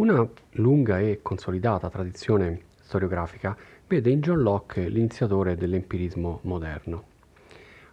Una lunga e consolidata tradizione storiografica vede in John Locke l'iniziatore dell'empirismo moderno.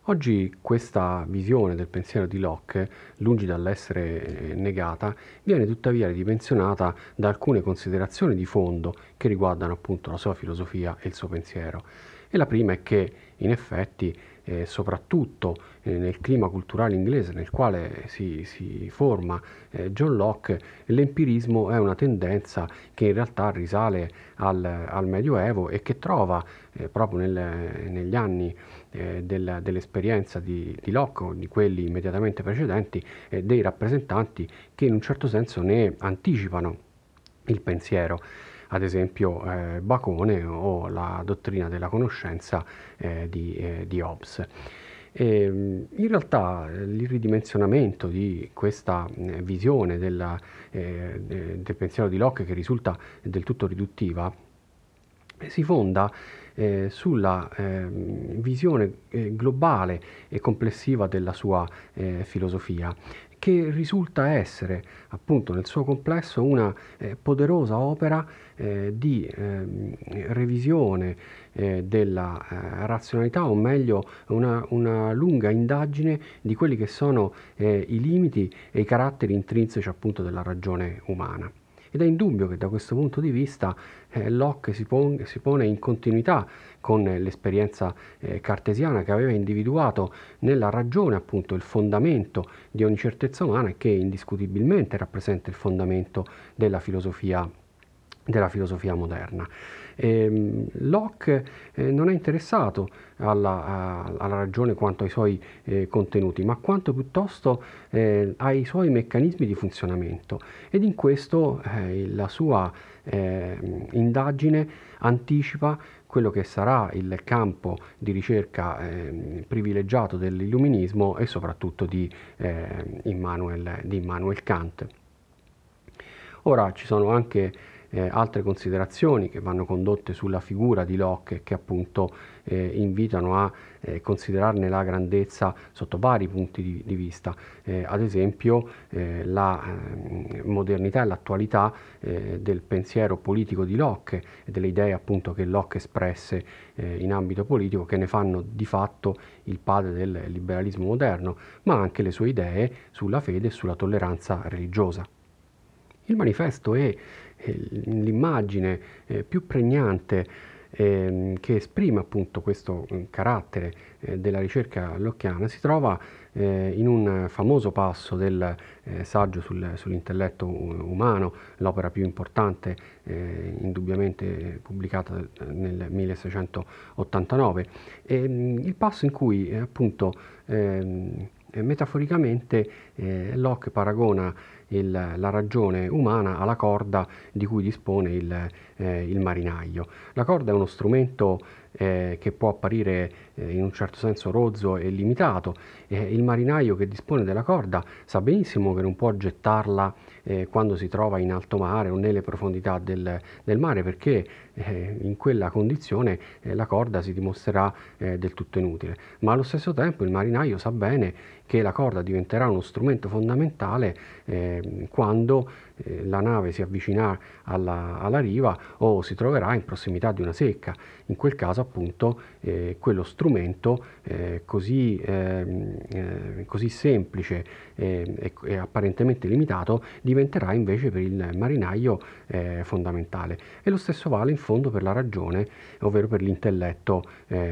Oggi questa visione del pensiero di Locke, lungi dall'essere negata, viene tuttavia ridimensionata da alcune considerazioni di fondo che riguardano appunto la sua filosofia e il suo pensiero. E la prima è che in effetti eh, soprattutto eh, nel clima culturale inglese nel quale si, si forma eh, John Locke, l'empirismo è una tendenza che in realtà risale al, al Medioevo e che trova eh, proprio nel, negli anni eh, del, dell'esperienza di, di, Locke o di quelli immediatamente precedenti eh, dei rappresentanti che in un certo senso ne anticipano il pensiero ad esempio eh, Bacone o la dottrina della conoscenza eh, di, eh, di, Hobbes. E, ehm, in realtà eh, il ridimensionamento di questa eh, visione della, eh, del pensiero di Locke che risulta del tutto riduttiva si fonda eh, sulla eh, visione globale e complessiva della sua filosofia che risulta essere appunto nel suo complesso una eh, poderosa opera eh, di eh, revisione della eh, razionalità o meglio una, una, lunga indagine di quelli che sono eh, i limiti e i caratteri intrinseci appunto della ragione umana. Ed è indubbio che da questo punto di vista eh, Locke si, pon- si, pone in continuità con l'esperienza eh, cartesiana che aveva individuato nella ragione appunto il fondamento di ogni certezza umana e che indiscutibilmente rappresenta il fondamento della filosofia, della filosofia moderna. Eh, Locke eh, non è interessato alla, alla, ragione quanto ai suoi eh, contenuti, ma quanto piuttosto eh, ai suoi meccanismi di funzionamento ed in questo la sua ehm, indagine anticipa quello che sarà il campo di ricerca eh, privilegiato dell'illuminismo e soprattutto di, eh, Immanuel, di Immanuel Kant. Ora ci sono anche eh, altre considerazioni che vanno condotte sulla figura di Locke e che appunto eh, invitano a eh, considerarne la grandezza sotto vari punti di, di vista, eh, ad esempio eh, la eh, modernità e l'attualità del pensiero politico di Locke e delle idee appunto che Locke espresse in ambito politico che ne fanno di fatto il padre del liberalismo moderno, ma anche le sue idee sulla fede e sulla tolleranza religiosa. Il manifesto è l'immagine eh, più pregnante eh, che esprime appunto questo mm, carattere eh, della ricerca locchiana si trova eh, in un famoso passo del eh, saggio sul, sull'intelletto umano, l'opera più importante eh, indubbiamente pubblicata nel 1689, e, mm, il passo in cui appunto ehm, metaforicamente Locke paragona il, la ragione umana alla corda di cui dispone il, eh, il marinaio. La corda è uno strumento eh, che può apparire eh, in un certo senso rozzo e limitato. il marinaio che dispone della corda sa benissimo che non può gettarla eh, quando si trova in alto mare o nelle profondità del, del mare perché eh, in quella condizione eh, la corda si dimostrerà del tutto inutile. Ma allo stesso tempo il marinaio sa bene che la corda diventerà uno strumento fondamentale quando eh, la nave si avvicinerà alla, alla, riva o si troverà in prossimità di una secca. In quel caso appunto eh, quello strumento eh, così, ehm, eh, così, semplice eh, e, e, apparentemente limitato diventerà invece per il marinaio fondamentale. E lo stesso vale in fondo per la ragione, ovvero per l'intelletto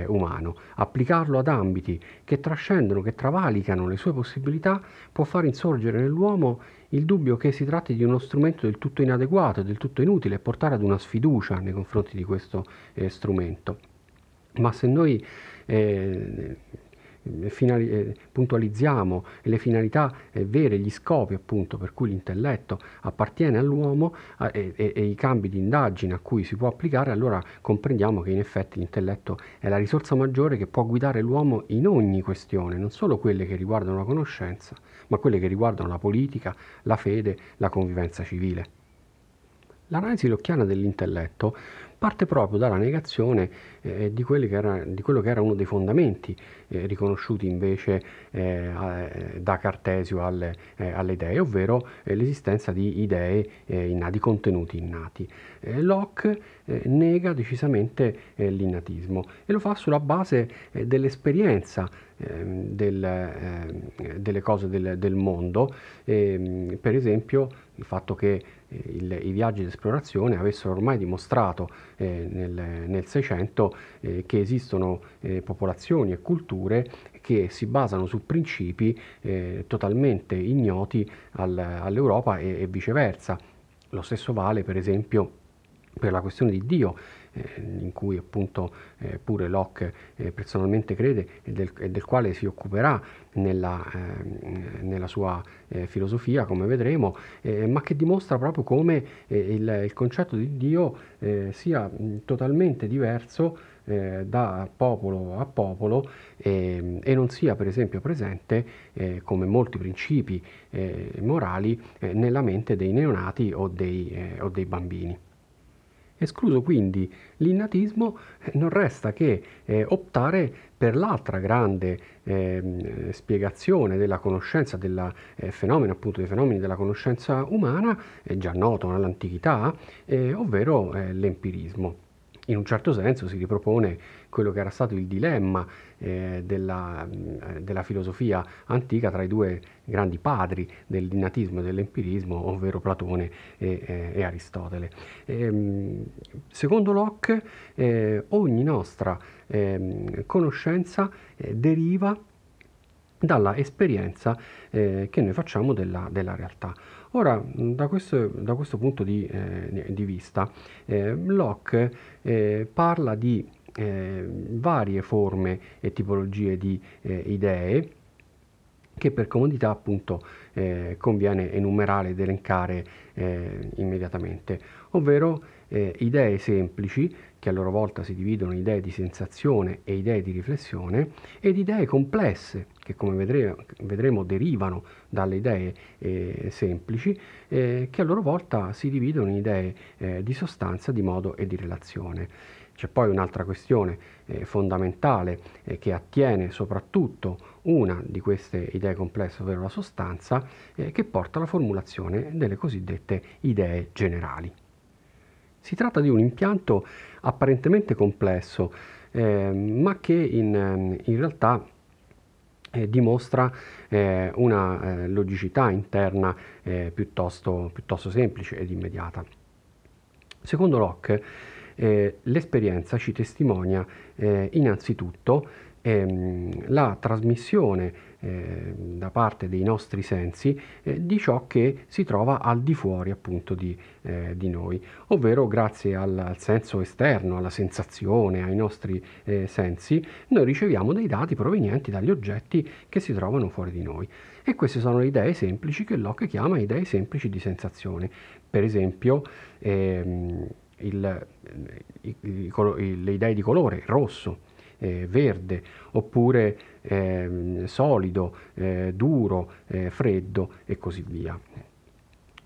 umano. Applicarlo ad ambiti che trascendono, che travalicano le sue possibilità, può far insorgere nell'uomo il dubbio che si tratti di uno strumento del tutto inadeguato, del tutto inutile portare ad una sfiducia nei confronti di questo eh, strumento. Ma se noi eh, finali- eh, puntualizziamo le finalità eh, vere, gli scopi appunto per cui l'intelletto appartiene all'uomo eh, e, e, i cambi di indagine a cui si può applicare, allora comprendiamo che in effetti l'intelletto è la risorsa maggiore che può guidare l'uomo in ogni questione, non solo quelle che riguardano la conoscenza, ma quelle che riguardano la politica, la fede, la convivenza civile. L'analisi locchiana dell'intelletto parte proprio dalla negazione eh, di, era, di, quello che era uno dei fondamenti eh, riconosciuti invece eh, da Cartesio alle, eh, alle idee, ovvero eh, l'esistenza di idee eh, innati, contenuti innati. Locke nega decisamente l'innatismo e lo fa sulla base dell'esperienza ehm, del, ehm, delle cose del, del mondo, ehm, per esempio il fatto che il, i viaggi di esplorazione avessero ormai dimostrato eh, nel, 600 eh, che esistono eh, popolazioni e culture che si basano su principi eh, totalmente ignoti al, all'Europa e, e viceversa. Lo stesso vale per esempio per la questione di Dio eh, in cui appunto eh, pure Locke eh, personalmente crede e del, e del, quale si occuperà nella, ehm, nella sua filosofia, come vedremo, ma che dimostra proprio come il, il, concetto di Dio sia totalmente diverso eh, da popolo a popolo eh, e non sia per esempio presente eh, come molti principi morali nella mente dei neonati o dei, o dei bambini. Escluso quindi l'innatismo, eh, non resta che eh, optare per l'altra grande eh, spiegazione della conoscenza, del eh, fenomeno, appunto dei fenomeni della conoscenza umana, già noto nell'antichità, eh, ovvero eh, l'empirismo. In un certo senso si ripropone quello che era stato il dilemma eh, della, eh, della, filosofia antica tra i due grandi padri dell'innatismo e dell'empirismo, ovvero Platone e, eh, e Aristotele. E, ehm, secondo Locke, eh, ogni nostra ehm, conoscenza eh, deriva dalla esperienza eh, che noi facciamo della, della realtà. Ora, da questo, da questo punto di, eh, di vista, Locke parla di eh, varie forme e tipologie di eh, idee che per comodità appunto eh, conviene enumerare ed elencare immediatamente, ovvero idee semplici che a loro volta si dividono in idee di sensazione e idee di riflessione, ed idee complesse, che come vedremo, vedremo derivano dalle idee eh, semplici, eh, che a loro volta si dividono in idee eh, di sostanza, di modo e di relazione. C'è poi un'altra questione eh, fondamentale eh, che attiene soprattutto una di queste idee complesse, ovvero la sostanza, eh, che porta alla formulazione delle cosiddette idee generali. Si tratta di un impianto apparentemente complesso, eh, ma che in, ehm, in realtà eh, dimostra eh, una eh, logicità interna piuttosto, piuttosto, semplice ed immediata. Secondo Locke, eh, l'esperienza ci testimonia innanzitutto ehm, la trasmissione eh, da parte dei nostri sensi eh, di ciò che si trova al di fuori appunto di, eh, di noi, ovvero grazie al, al, senso esterno, alla sensazione, ai nostri eh, sensi, noi riceviamo dei dati provenienti dagli oggetti che si trovano fuori di noi. E queste sono le idee semplici che Locke chiama idee semplici di sensazione. Per esempio, ehm, il, i, i, le idee di colore, rosso, eh, verde, oppure eh, solido, eh, duro, eh, freddo e così via.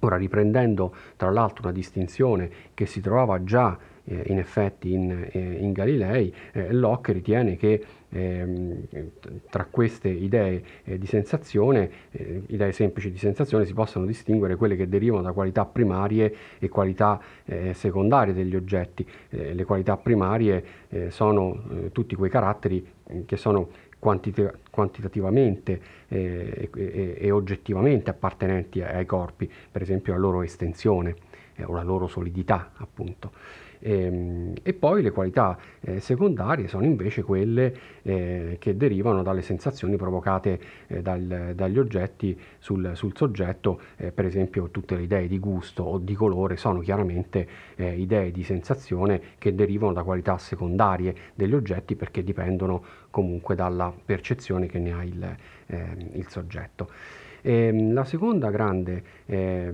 Ora riprendendo tra l'altro una distinzione che si trovava già eh, in effetti in, eh, in Galilei, Locke ritiene che tra queste idee eh, di sensazione, eh, idee semplici di sensazione, si possano distinguere quelle che derivano da qualità primarie e qualità eh, secondarie degli oggetti. le qualità primarie sono tutti quei caratteri che sono quantita- quantitativamente e, oggettivamente appartenenti ai corpi, per esempio la loro estensione o la loro solidità, appunto. E, ehm, e poi le qualità eh, secondarie sono invece quelle eh, che derivano dalle sensazioni provocate eh, dal, dagli oggetti sul, sul soggetto, eh, per esempio tutte le idee di gusto o di colore sono chiaramente eh, idee di sensazione che derivano da qualità secondarie degli oggetti perché dipendono comunque dalla percezione che ne ha il, ehm, il soggetto. E, ehm, la seconda grande eh,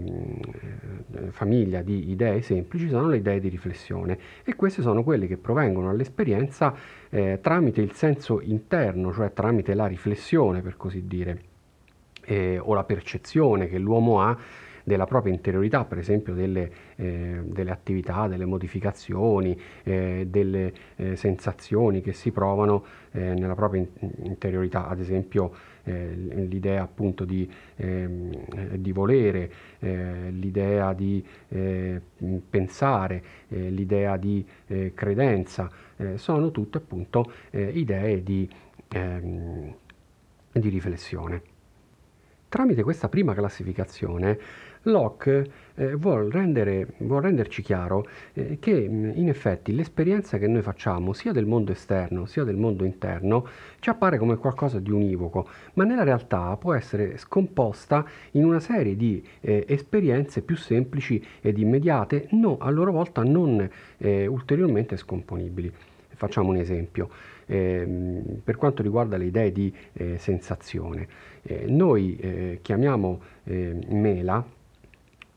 famiglia di idee semplici sono le idee di riflessione e queste sono quelle che provengono dall'esperienza eh, tramite il senso interno, cioè tramite la riflessione per così dire, eh, o la percezione che l'uomo ha della propria interiorità, per esempio delle, eh, delle attività, delle modificazioni, eh, delle eh, sensazioni che si provano eh, nella propria interiorità, ad esempio l'idea appunto di, ehm, di volere, l'idea di pensare, l'idea di credenza, sono tutte appunto idee di, ehm, di riflessione. Tramite questa prima classificazione, Locke eh, vuol, rendere, vuol, renderci chiaro eh, che in effetti l'esperienza che noi facciamo sia del mondo esterno sia del mondo interno ci appare come qualcosa di univoco, ma nella realtà può essere scomposta in una serie di eh, esperienze più semplici ed immediate, no, a loro volta non eh, ulteriormente scomponibili. Facciamo un esempio. Eh, per quanto riguarda le idee di eh, sensazione, eh, noi eh, chiamiamo eh, mela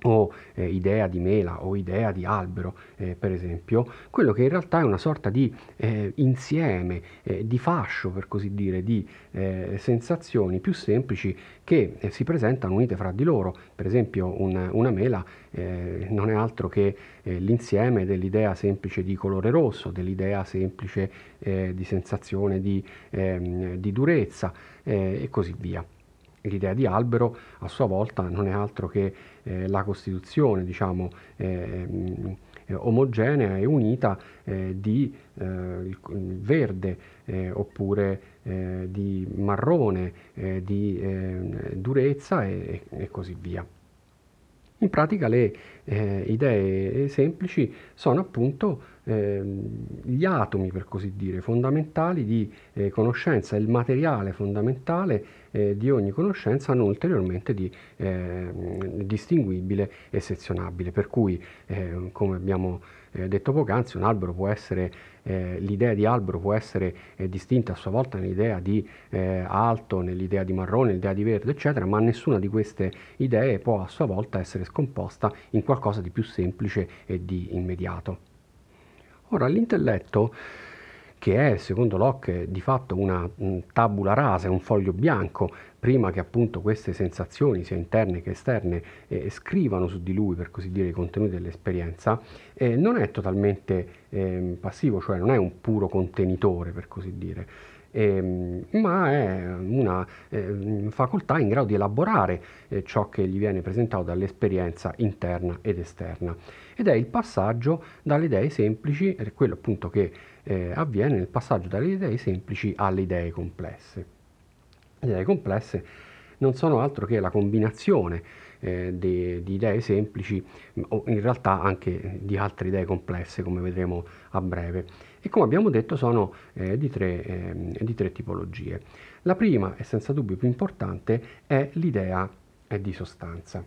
o eh, idea di mela o idea di albero, eh, per esempio, quello che in realtà è una sorta di eh, insieme, eh, di fascio, per così dire, di eh, sensazioni più semplici che eh, si presentano unite fra di loro. Per esempio, un, una mela non è altro che l'insieme dell'idea semplice di colore rosso, dell'idea semplice di sensazione di, ehm, di durezza e così via. L'idea di albero a sua volta non è altro che eh, la costituzione, diciamo, eh, omogenea e unita eh, di eh, verde eh, oppure di marrone, di durezza e, e così via. In pratica le eh, idee semplici sono appunto eh, gli atomi, per così dire, fondamentali di eh, conoscenza, il materiale fondamentale eh, di ogni conoscenza non ulteriormente di, ehm, distinguibile e sezionabile. Per cui, eh, come abbiamo eh, detto poc'anzi, un albero può essere, eh, l'idea di albero può essere eh, distinta a sua volta nell'idea di eh, alto, nell'idea di marrone, nell'idea di verde, eccetera, ma nessuna di queste idee può a sua volta essere scomposta in qualcosa di più semplice e di immediato. Ora, l'intelletto che è, secondo Locke, di fatto una tabula rasa, un foglio bianco, prima che appunto queste sensazioni, sia interne che esterne, eh, scrivano su di lui, per così dire, i contenuti dell'esperienza, eh, non è totalmente eh, passivo, cioè non è un puro contenitore, per così dire. Eh, ma è una eh, facoltà in grado di elaborare eh, ciò che gli viene presentato dall'esperienza interna ed esterna ed è il passaggio dalle idee semplici, è quello appunto che eh, avviene nel passaggio dalle idee semplici alle idee complesse. Le idee complesse non sono altro che la combinazione eh, di, di, idee semplici o in realtà anche di altre idee complesse come vedremo a breve e come abbiamo detto sono eh, di, tre, eh, di, tre, tipologie. La prima e senza dubbio più importante è l'idea eh, di sostanza.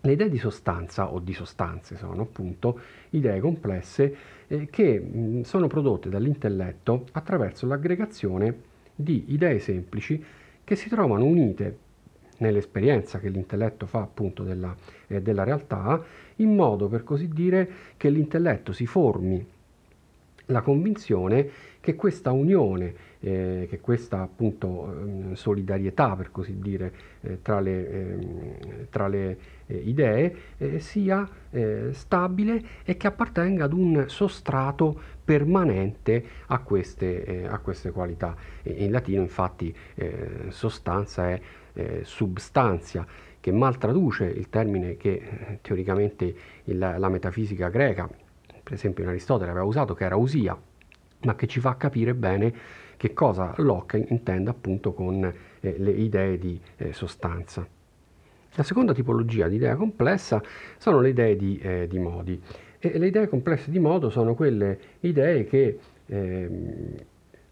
Le idee di sostanza o di sostanze sono appunto idee complesse eh, che mh, sono prodotte dall'intelletto attraverso l'aggregazione di idee semplici che si trovano unite nell'esperienza che l'intelletto fa appunto della, eh, della realtà, in modo per così dire che l'intelletto si formi la convinzione che questa unione, eh, che questa appunto eh, solidarietà per così dire eh, tra le, ehm, tra le idee eh, sia eh, stabile e che appartenga ad un sostrato permanente a queste, a queste qualità. in latino infatti sostanza è substanzia che mal traduce il termine che teoricamente il, la metafisica greca per esempio in Aristotele aveva usato, che era usia, ma che ci fa capire bene che cosa Locke intende appunto con eh, le idee di eh, sostanza. La seconda tipologia di idea complessa sono le idee di, eh, di modi. E le idee complesse di modo sono quelle idee che, ehm,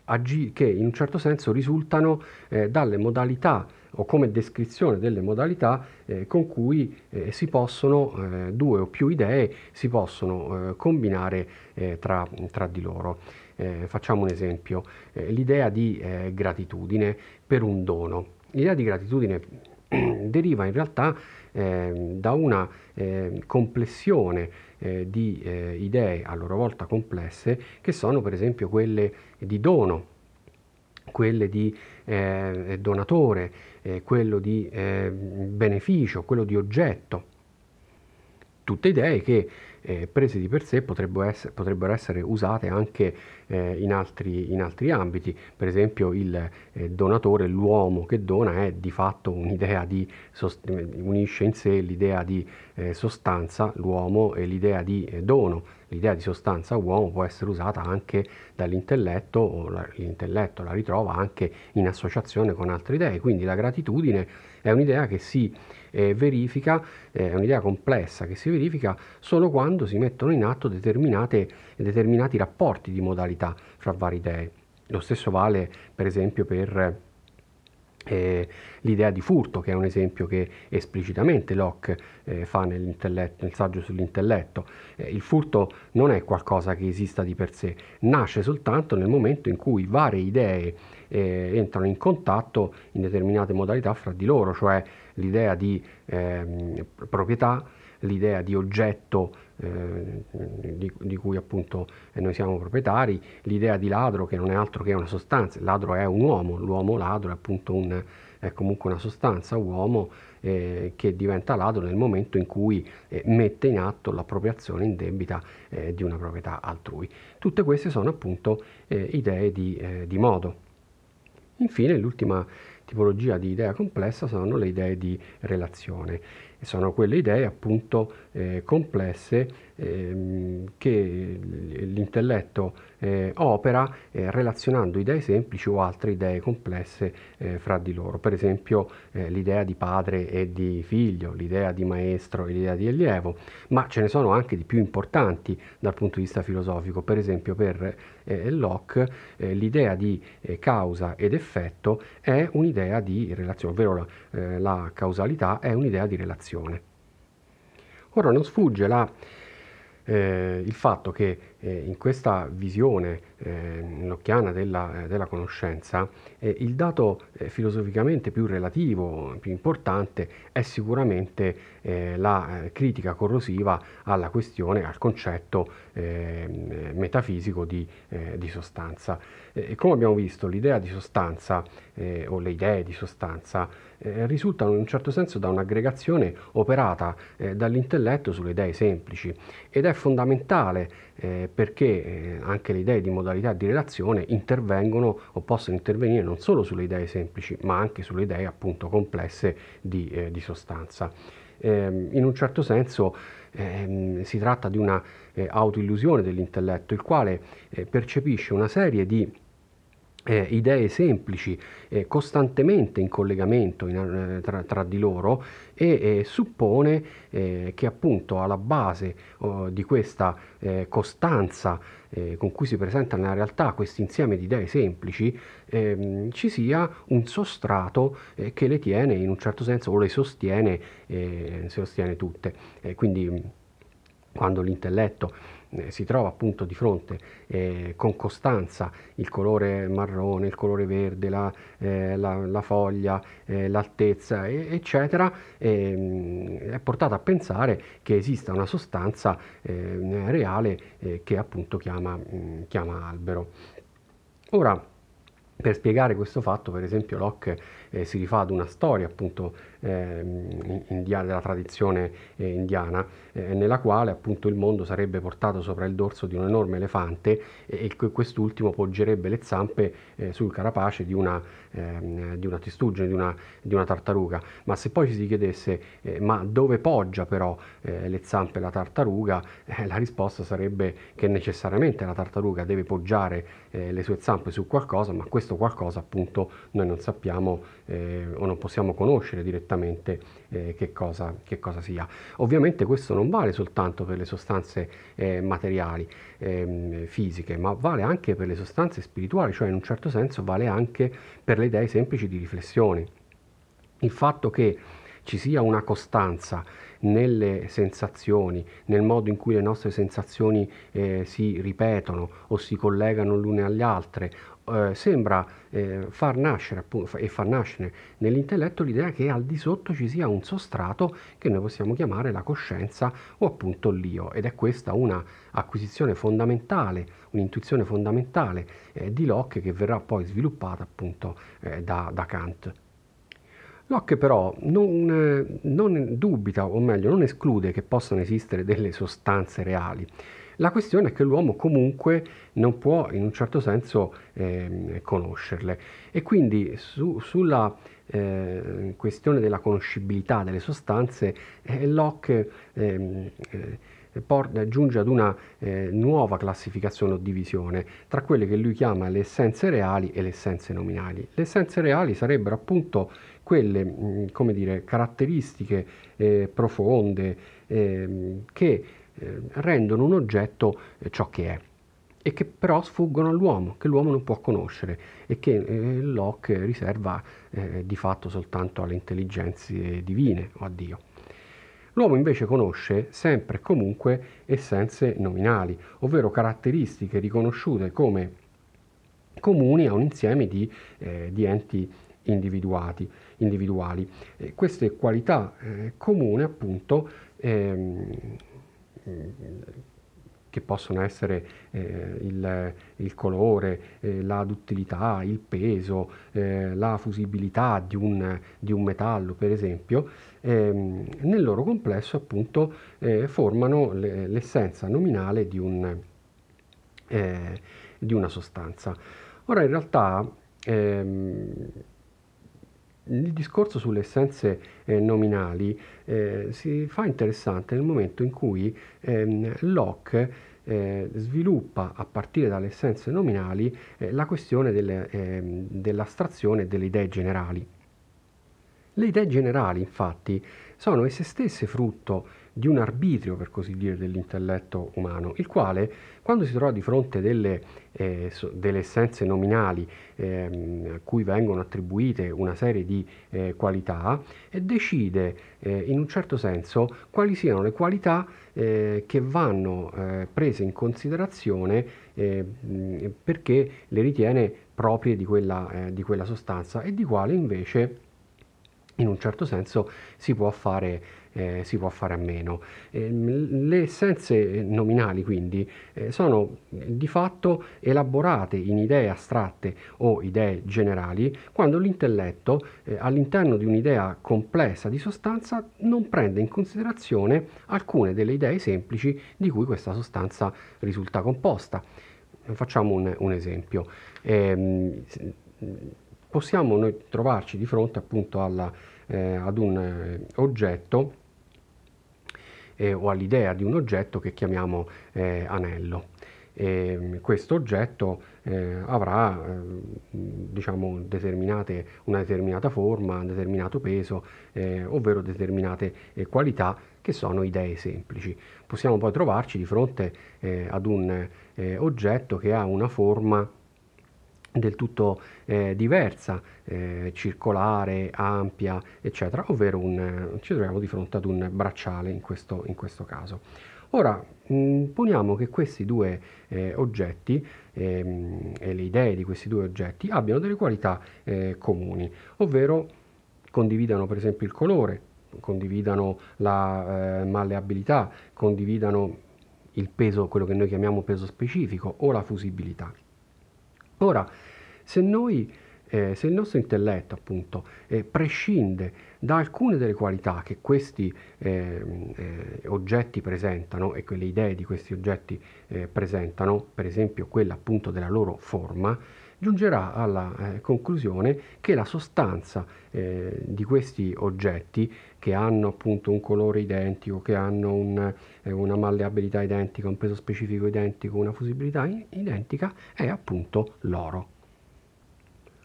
agi- che in un certo senso risultano eh, dalle modalità o come descrizione delle modalità eh, con cui eh, si possono, eh, due o più idee si possono eh, combinare eh, tra, tra, di loro. Eh, facciamo un esempio, l'idea di gratitudine per un dono. L'idea di gratitudine deriva in realtà da una complessione di idee a loro volta complesse che sono per esempio quelle di dono quelle di eh, donatore, eh, quello di eh, beneficio, quello di oggetto. Tutte idee che eh, prese di per sé potrebbero essere, potrebbero essere usate anche eh, in, altri, in, altri, ambiti. Per esempio il eh, donatore, l'uomo che dona è di fatto un'idea di, unisce in sé l'idea di eh, sostanza, l'uomo e l'idea di eh, dono. L'idea di sostanza uomo può essere usata anche dall'intelletto o la, l'intelletto la ritrova anche in associazione con altre idee. Quindi la gratitudine è un'idea che si eh, verifica, è un'idea complessa che si verifica solo quando si mettono in atto determinati rapporti di modalità fra varie idee. Lo stesso vale per esempio per eh, l'idea di furto, che è un esempio che esplicitamente Locke eh, fa nel saggio sull'intelletto. Eh, il furto non è qualcosa che esista di per sé, nasce soltanto nel momento in cui varie idee eh, entrano in contatto in determinate modalità fra di loro, cioè l'idea di ehm, proprietà, l'idea di oggetto eh, di, di, cui appunto noi siamo proprietari, l'idea di ladro che non è altro che una sostanza, il ladro è un uomo, l'uomo ladro è appunto un, è comunque una sostanza, uomo eh, che diventa ladro nel momento in cui eh, mette in atto l'appropriazione indebita eh, di una proprietà altrui. Tutte queste sono appunto eh, idee di, eh, di modo. Infine l'ultima tipologia di idea complessa sono le idee di relazione sono quelle idee appunto eh, complesse ehm, che l'intelletto eh, opera eh, relazionando idee semplici o altre idee complesse eh, fra di loro. Per esempio eh, l'idea di padre e di figlio, l'idea di maestro e l'idea di allievo, ma ce ne sono anche di più importanti dal punto di vista filosofico. Per esempio per eh, Locke l'idea di causa ed effetto è un'idea di relazione, ovvero la, la causalità è un'idea di relazione. Ora non sfugge la eh, il fatto che eh, in questa visione eh, locchiana della, eh, della conoscenza eh, il dato eh, filosoficamente più relativo, più importante è sicuramente la critica corrosiva alla questione, al concetto metafisico di, di sostanza. come abbiamo visto, l'idea di sostanza o le idee di sostanza eh, risultano in un certo senso da un'aggregazione operata eh, dall'intelletto sulle idee semplici ed è fondamentale eh, perché eh, anche le idee di modalità di relazione intervengono o possono intervenire non solo sulle idee semplici ma anche sulle idee appunto complesse di, eh, di sostanza. Ehm, in un certo senso ehm, si tratta di una eh, autoillusione dell'intelletto il quale percepisce una serie di eh, idee semplici eh, costantemente in collegamento in, eh, tra, tra, di loro e suppone eh, che appunto alla base oh, di questa eh, costanza eh, con cui si presenta nella realtà questo insieme di idee semplici ehm, ci sia un sostrato che le tiene in un certo senso o le sostiene, sostiene tutte. quindi quando l'intelletto eh, si trova appunto di fronte eh, con costanza il colore marrone, il colore verde, la, eh, la, la foglia, eh, l'altezza, eccetera, ehm, è portato a pensare che esista una sostanza eh, reale eh, che appunto chiama, mh, mm, chiama albero. Ora, per spiegare questo fatto, per esempio, Locke eh, si rifà ad una storia appunto eh, indiana, della tradizione eh, indiana, eh, nella quale appunto il mondo sarebbe portato sopra il dorso di un enorme elefante e, e quest'ultimo poggerebbe le zampe eh, sul carapace di una, ehm, di una testuggine, di una, di una, tartaruga. Ma se poi ci si chiedesse eh, ma dove poggia però eh, le zampe la tartaruga, la risposta sarebbe che necessariamente la tartaruga deve poggiare le sue zampe su qualcosa, ma questo qualcosa appunto noi non sappiamo o non possiamo conoscere direttamente eh, che, cosa, che, cosa, sia. Ovviamente questo non vale soltanto per le sostanze eh, materiali, eh, fisiche, ma vale anche per le sostanze spirituali, cioè in un certo senso vale anche per le idee semplici di riflessione. Il fatto che ci sia una costanza nelle sensazioni, nel modo in cui le nostre sensazioni eh, si ripetono o si collegano l'une alle altre eh, sembra eh, far nascere appunto, e far nascere nell'intelletto l'idea che al di sotto ci sia un sostrato che noi possiamo chiamare la coscienza o appunto l'io ed è questa una acquisizione fondamentale, un'intuizione fondamentale eh, di Locke che verrà poi sviluppata appunto eh, da, da Kant. Locke però non, eh, non, dubita, o meglio, non esclude che possano esistere delle sostanze reali. La questione è che l'uomo comunque non può in un certo senso eh, conoscerle e quindi su, sulla eh, questione della conoscibilità delle sostanze eh, Locke ehm, eh, Porta, giunge ad una eh, nuova classificazione o divisione tra quelle che lui chiama le essenze reali e le essenze nominali. Le essenze reali sarebbero appunto quelle mh, come dire, caratteristiche eh, profonde eh, che eh, rendono un oggetto eh, ciò che è e che però sfuggono all'uomo, che l'uomo non può conoscere e che eh, Locke riserva di fatto soltanto alle intelligenze divine o a Dio. L'uomo invece conosce sempre e comunque essenze nominali, ovvero caratteristiche riconosciute come comuni a un insieme di, eh, di enti individuali. Queste qualità eh, comuni appunto ehm, che possono essere eh, il, il, colore, eh, la duttilità, il peso, eh, la fusibilità di un, di un, metallo, per esempio, ehm, nel loro complesso appunto eh, formano le, l'essenza nominale di, un, eh, di, una sostanza. Ora in realtà ehm, il discorso sulle essenze eh, nominali eh, si fa interessante nel momento in cui ehm, Locke eh, sviluppa a partire dalle essenze nominali eh, la questione delle, ehm, dell'astrazione delle idee generali. Le idee generali, infatti, sono esse stesse frutto di un arbitrio, per così dire, dell'intelletto umano, il quale, quando si trova di fronte delle, eh, so, delle essenze nominali ehm, a cui vengono attribuite una serie di eh, qualità, eh, decide eh, in un certo senso quali siano le qualità eh, che vanno eh, prese in considerazione perché le ritiene proprie di quella, di quella sostanza e di quale invece in un certo senso si può fare, eh, si può fare a meno. Eh, le essenze nominali quindi eh, sono di fatto elaborate in idee astratte o idee generali quando l'intelletto eh, all'interno di un'idea complessa di sostanza non prende in considerazione alcune delle idee semplici di cui questa sostanza risulta composta. Facciamo un, un esempio. Ehm, possiamo noi trovarci di fronte appunto alla, eh, ad un eh, oggetto eh, o all'idea di un oggetto che chiamiamo eh, anello. E questo oggetto eh, avrà diciamo, una determinata forma, un determinato peso, ovvero determinate qualità che sono idee semplici. Possiamo poi trovarci di fronte ad un oggetto che ha una forma del tutto eh, diversa, eh, circolare, ampia, eccetera, ovvero un, ci troviamo di fronte ad un bracciale in questo, in questo caso. Ora, mh, poniamo che questi due eh, oggetti ehm, e le idee di questi due oggetti abbiano delle qualità eh, comuni, ovvero condividano per esempio il colore, condividano la eh, malleabilità, condividano il peso, quello che noi chiamiamo peso specifico o la fusibilità. Ora, se noi eh, se il nostro intelletto appunto eh, prescinde da alcune delle qualità che questi eh, eh oggetti presentano e quelle idee di questi oggetti eh, presentano, per esempio quella appunto della loro forma, giungerà alla eh, conclusione che la sostanza di questi oggetti che hanno appunto un colore identico, che hanno un, una malleabilità identica, un peso specifico identico, una fusibilità identica, è appunto l'oro.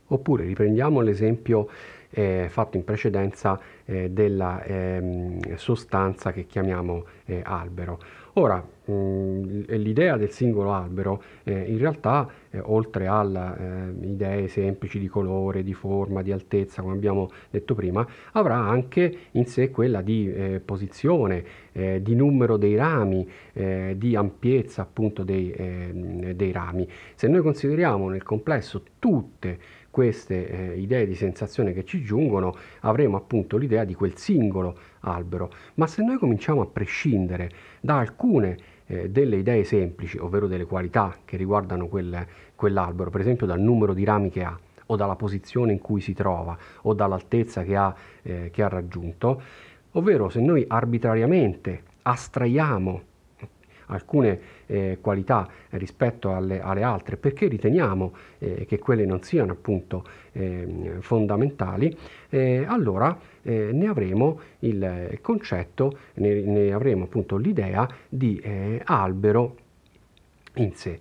Oppure riprendiamo l'esempio eh, fatto in precedenza eh, della eh, sostanza che chiamiamo eh, albero. Ora, l'idea del singolo albero eh, in realtà, eh, oltre alle eh, idee semplici di colore, di forma, di altezza, come abbiamo detto prima, avrà anche in sé quella di eh, posizione, eh, di numero dei rami, eh, di ampiezza appunto dei, ehm, dei, rami. Se noi consideriamo nel complesso tutte queste idee di sensazione che ci giungono, avremo appunto l'idea di quel singolo albero. Ma se noi cominciamo a prescindere da alcune eh, delle idee semplici, ovvero delle qualità che riguardano quel, quell'albero, per esempio dal numero di rami che ha, o dalla posizione in cui si trova, o dall'altezza che ha, eh, che ha raggiunto, ovvero se noi arbitrariamente astraiamo alcune eh, qualità rispetto alle, alle, altre perché riteniamo eh, che quelle non siano appunto eh, fondamentali, allora eh, ne avremo il concetto, ne, ne avremo appunto l'idea di eh, albero in sé.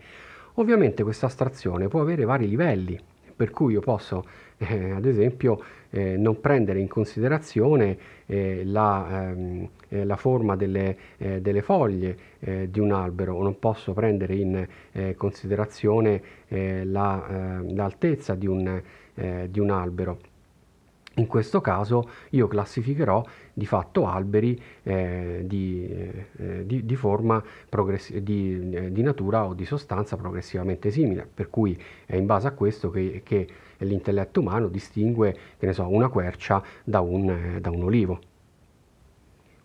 Ovviamente questa astrazione può avere vari livelli, per cui io posso eh, ad esempio eh, non prendere in considerazione eh, la, ehm, eh, la, forma delle, eh, delle foglie eh, di un albero o non posso prendere in considerazione la, l'altezza di un, di un albero. In questo caso io classificherò di fatto alberi eh, di, eh, di, di, forma progressi- di, eh, di, natura o di sostanza progressivamente simile, per cui è in base a questo che, che l'intelletto umano distingue so, una quercia da un, eh, da un olivo.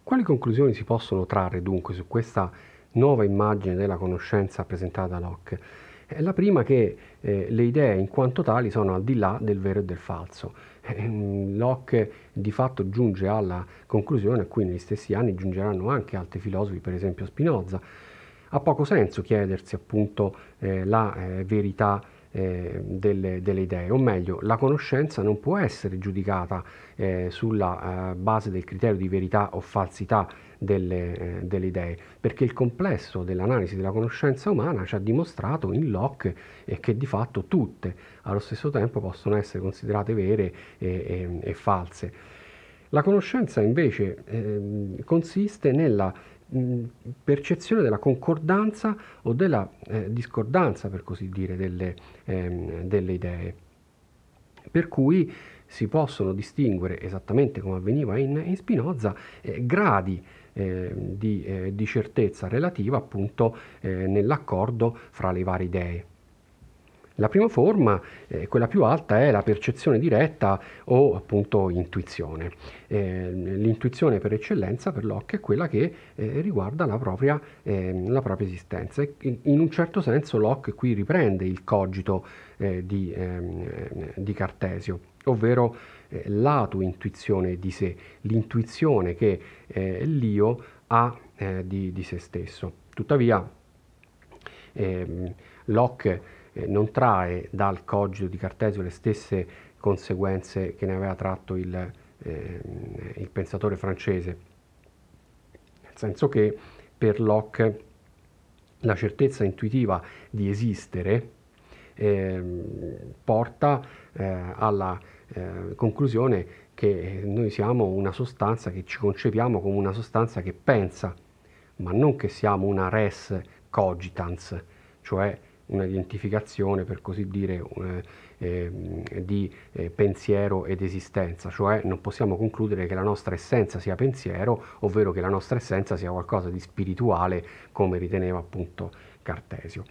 Quali conclusioni si possono trarre dunque su questa nuova immagine della conoscenza presentata da Locke? Eh, la prima che eh, le idee in quanto tali sono al di là del vero e del falso. Eh, Locke di fatto giunge alla conclusione a cui negli stessi anni giungeranno anche altri filosofi, per esempio Spinoza. Ha poco senso chiedersi appunto eh, la eh, verità eh, delle, delle, idee, o meglio, la conoscenza non può essere giudicata eh, sulla eh, base del criterio di verità o falsità delle, eh, delle, idee, perché il complesso dell'analisi della conoscenza umana ci ha dimostrato in Locke eh, che di fatto tutte allo stesso tempo possono essere considerate vere e, e, e false. La conoscenza invece ehm, consiste nella percezione della concordanza o della eh, discordanza, per così dire, delle, ehm, delle, idee. Per cui si possono distinguere, esattamente come avveniva in, in Spinoza, eh, gradi eh, di, di, certezza relativa appunto eh, nell'accordo fra le varie idee. La prima forma, eh, quella più alta, è la percezione diretta o appunto intuizione. Eh, l'intuizione per eccellenza per Locke è quella che eh, riguarda la propria, ehm, la propria esistenza. E in un certo senso Locke qui riprende il cogito eh, di, ehm, di, Cartesio, ovvero eh, l'atu intuizione di sé, l'intuizione che eh, l'io ha di, di, se stesso. Tuttavia, ehm, Locke eh, non trae dal cogito di Cartesio le stesse conseguenze che ne aveva tratto il, eh, il pensatore francese, nel senso che per Locke la certezza intuitiva di esistere eh, porta alla eh, conclusione che noi siamo una sostanza che ci concepiamo come una sostanza che pensa, ma non che siamo una res cogitans, cioè un'identificazione per così dire eh, di eh, pensiero ed esistenza, cioè non possiamo concludere che la nostra essenza sia pensiero, ovvero che la nostra essenza sia qualcosa di spirituale come riteneva appunto Cartesio.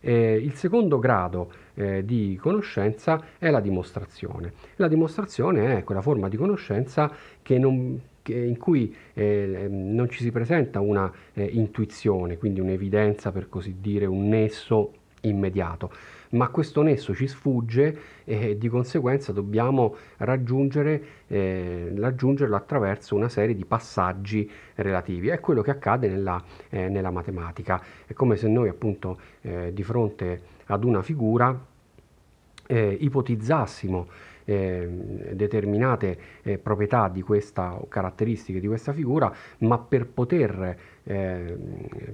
Eh, il secondo grado eh, di conoscenza è la dimostrazione. La dimostrazione è quella forma di conoscenza che non in cui eh, non ci si presenta una eh, intuizione, quindi un'evidenza per così dire, un nesso immediato, ma questo nesso ci sfugge e di conseguenza dobbiamo raggiungere, eh, raggiungerlo attraverso una serie di passaggi relativi. È quello che accade nella, eh, nella matematica. È come se noi appunto eh, di fronte ad una figura eh, ipotizzassimo eh, determinate eh, proprietà di questa o caratteristiche di questa figura, ma per, poter, eh,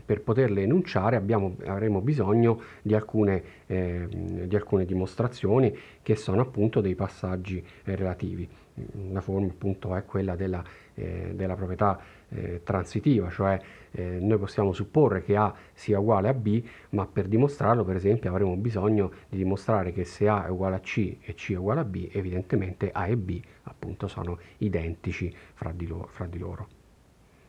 per poterle enunciare abbiamo, avremo bisogno di alcune, ehm, di alcune, dimostrazioni che sono appunto dei passaggi eh, relativi. La forma appunto è quella della, eh, della proprietà eh, transitiva, cioè eh, noi possiamo supporre che A sia uguale a B, ma per dimostrarlo per esempio avremo bisogno di dimostrare che se A è uguale a C e C è uguale a B, evidentemente A e B appunto sono identici fra di loro. Fra di loro.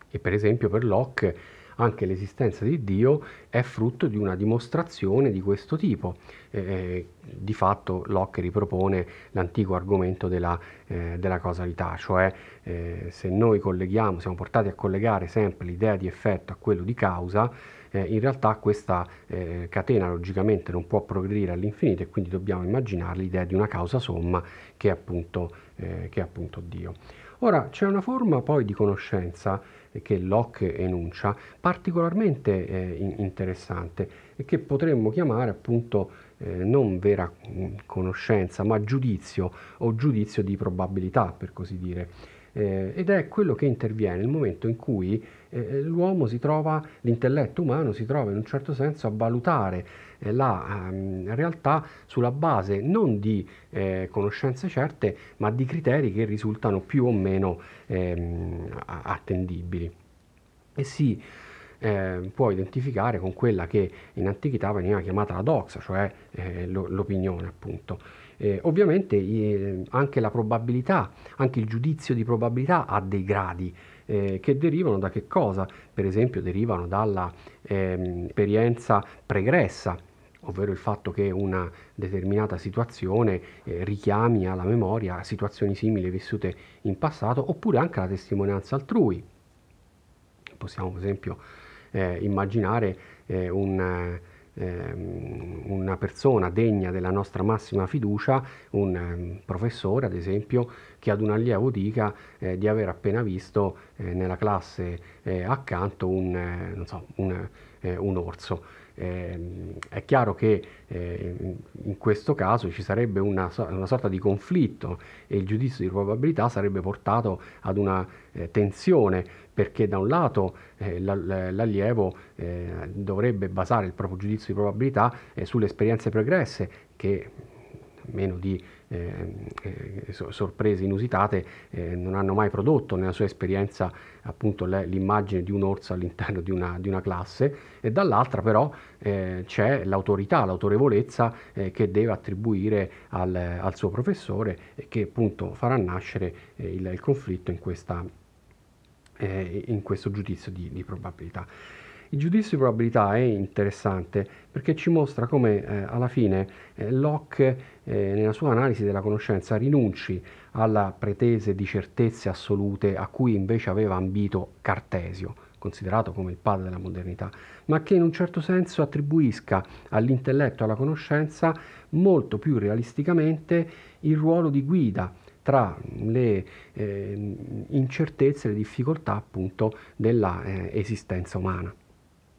E per esempio per Locke anche l'esistenza di Dio è frutto di una dimostrazione di questo tipo. Eh, eh, di fatto Locke ripropone l'antico argomento della, eh, della causalità, cioè eh, se noi colleghiamo, siamo portati a collegare sempre l'idea di effetto a quello di causa, eh, in realtà questa eh, catena logicamente non può progredire all'infinito e quindi dobbiamo immaginare l'idea di una causa somma che è appunto, che è appunto Dio. Ora c'è una forma poi di conoscenza che Locke enuncia, particolarmente eh, interessante e che potremmo chiamare appunto eh, non vera mm, conoscenza, ma giudizio o giudizio di probabilità, per così dire. Eh, ed è quello che interviene nel momento in cui eh, l'uomo si trova, l'intelletto umano si trova in un certo senso a valutare eh, la um, realtà sulla base non di eh, conoscenze certe, ma di criteri che risultano più o meno ehm, attendibili. E si eh, può identificare con quella che in antichità veniva chiamata la doxa, cioè eh, l'opinione appunto. Eh, ovviamente eh, anche la probabilità, anche il giudizio di probabilità ha dei gradi eh, che derivano da che cosa? Per esempio derivano dalla ehm, pregressa ovvero il fatto che una determinata situazione eh, richiami alla memoria situazioni simili vissute in passato, oppure anche la testimonianza altrui. Possiamo per esempio eh, immaginare eh, un, ehm, una persona degna della nostra massima fiducia, un um, professore ad esempio, che ad un allievo dica eh, di aver appena visto eh, nella classe eh, accanto un, eh, so, un, un orso. Eh, è chiaro che eh, in questo caso ci sarebbe una, una, sorta di conflitto e il giudizio di probabilità sarebbe portato ad una eh, tensione perché da un lato eh, l'allievo eh, dovrebbe basare il proprio giudizio di probabilità eh, sulle esperienze pregresse che meno di eh, eh, sorprese inusitate eh, non hanno mai prodotto nella sua esperienza appunto le, l'immagine di un orso all'interno di una, di una classe. E dall'altra però eh, c'è l'autorità, l'autorevolezza eh, che deve attribuire al, al, suo professore e che appunto farà nascere eh, il, il, conflitto in, questa, in questo giudizio di, di probabilità. Il giudizio di probabilità è interessante perché ci mostra come eh, alla fine eh, Locke eh, nella sua analisi della conoscenza rinunci alla pretese di certezze assolute a cui invece aveva ambito Cartesio, considerato come il padre della modernità, ma che in un certo senso attribuisca all'intelletto e alla conoscenza molto più realisticamente il ruolo di guida tra le eh, incertezze e le difficoltà appunto della eh, umana.